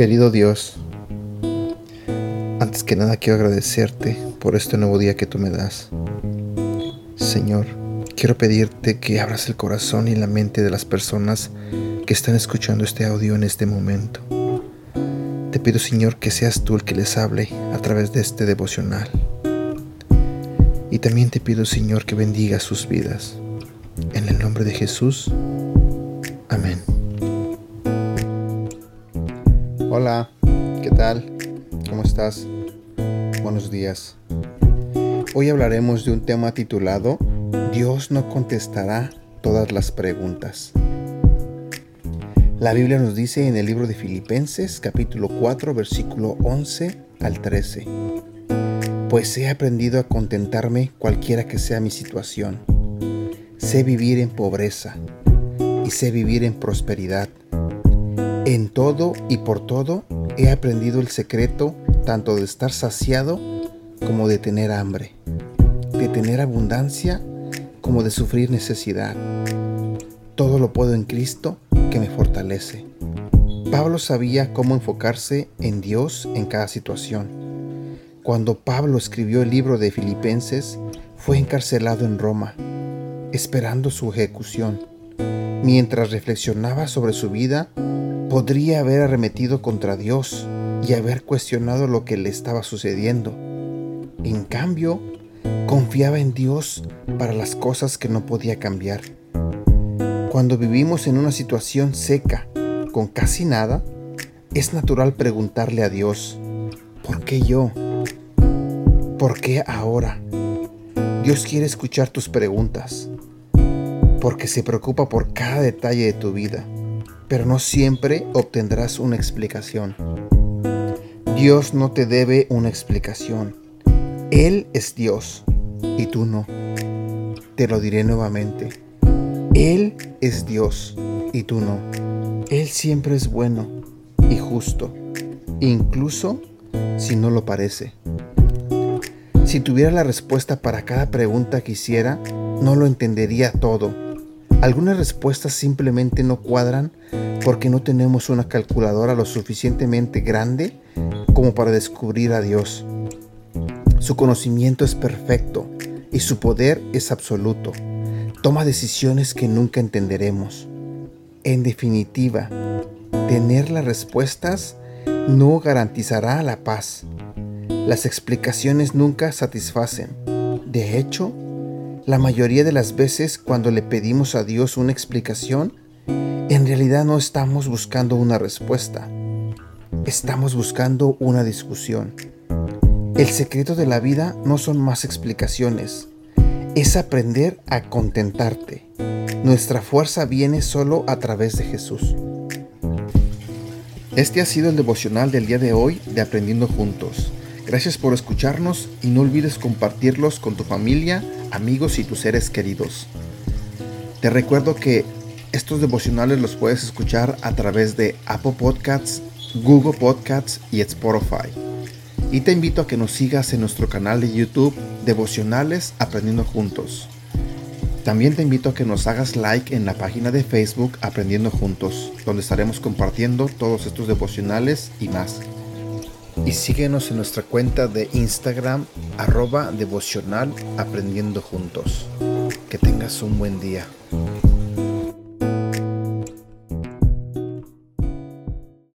Querido Dios, antes que nada quiero agradecerte por este nuevo día que tú me das. Señor, quiero pedirte que abras el corazón y la mente de las personas que están escuchando este audio en este momento. Te pido, Señor, que seas tú el que les hable a través de este devocional. Y también te pido, Señor, que bendiga sus vidas. En el nombre de Jesús. Amén. Hola, ¿qué tal? ¿Cómo estás? Buenos días. Hoy hablaremos de un tema titulado Dios no contestará todas las preguntas. La Biblia nos dice en el libro de Filipenses capítulo 4 versículo 11 al 13. Pues he aprendido a contentarme cualquiera que sea mi situación. Sé vivir en pobreza y sé vivir en prosperidad en todo y por todo he aprendido el secreto tanto de estar saciado como de tener hambre, de tener abundancia como de sufrir necesidad. Todo lo puedo en Cristo que me fortalece. Pablo sabía cómo enfocarse en Dios en cada situación. Cuando Pablo escribió el libro de Filipenses, fue encarcelado en Roma, esperando su ejecución. Mientras reflexionaba sobre su vida, podría haber arremetido contra Dios y haber cuestionado lo que le estaba sucediendo. En cambio, confiaba en Dios para las cosas que no podía cambiar. Cuando vivimos en una situación seca, con casi nada, es natural preguntarle a Dios, ¿por qué yo? ¿Por qué ahora? Dios quiere escuchar tus preguntas, porque se preocupa por cada detalle de tu vida pero no siempre obtendrás una explicación. Dios no te debe una explicación. Él es Dios y tú no. Te lo diré nuevamente. Él es Dios y tú no. Él siempre es bueno y justo, incluso si no lo parece. Si tuviera la respuesta para cada pregunta que hiciera, no lo entendería todo algunas respuestas simplemente no cuadran porque no tenemos una calculadora lo suficientemente grande como para descubrir a Dios. Su conocimiento es perfecto y su poder es absoluto. Toma decisiones que nunca entenderemos. En definitiva, tener las respuestas no garantizará la paz. Las explicaciones nunca satisfacen. De hecho, la mayoría de las veces cuando le pedimos a Dios una explicación, en realidad no estamos buscando una respuesta, estamos buscando una discusión. El secreto de la vida no son más explicaciones, es aprender a contentarte. Nuestra fuerza viene solo a través de Jesús. Este ha sido el devocional del día de hoy de Aprendiendo Juntos. Gracias por escucharnos y no olvides compartirlos con tu familia, amigos y tus seres queridos. Te recuerdo que estos devocionales los puedes escuchar a través de Apple Podcasts, Google Podcasts y Spotify. Y te invito a que nos sigas en nuestro canal de YouTube Devocionales Aprendiendo Juntos. También te invito a que nos hagas like en la página de Facebook Aprendiendo Juntos, donde estaremos compartiendo todos estos devocionales y más y síguenos en nuestra cuenta de Instagram arroba devocional aprendiendo juntos. Que tengas un buen día.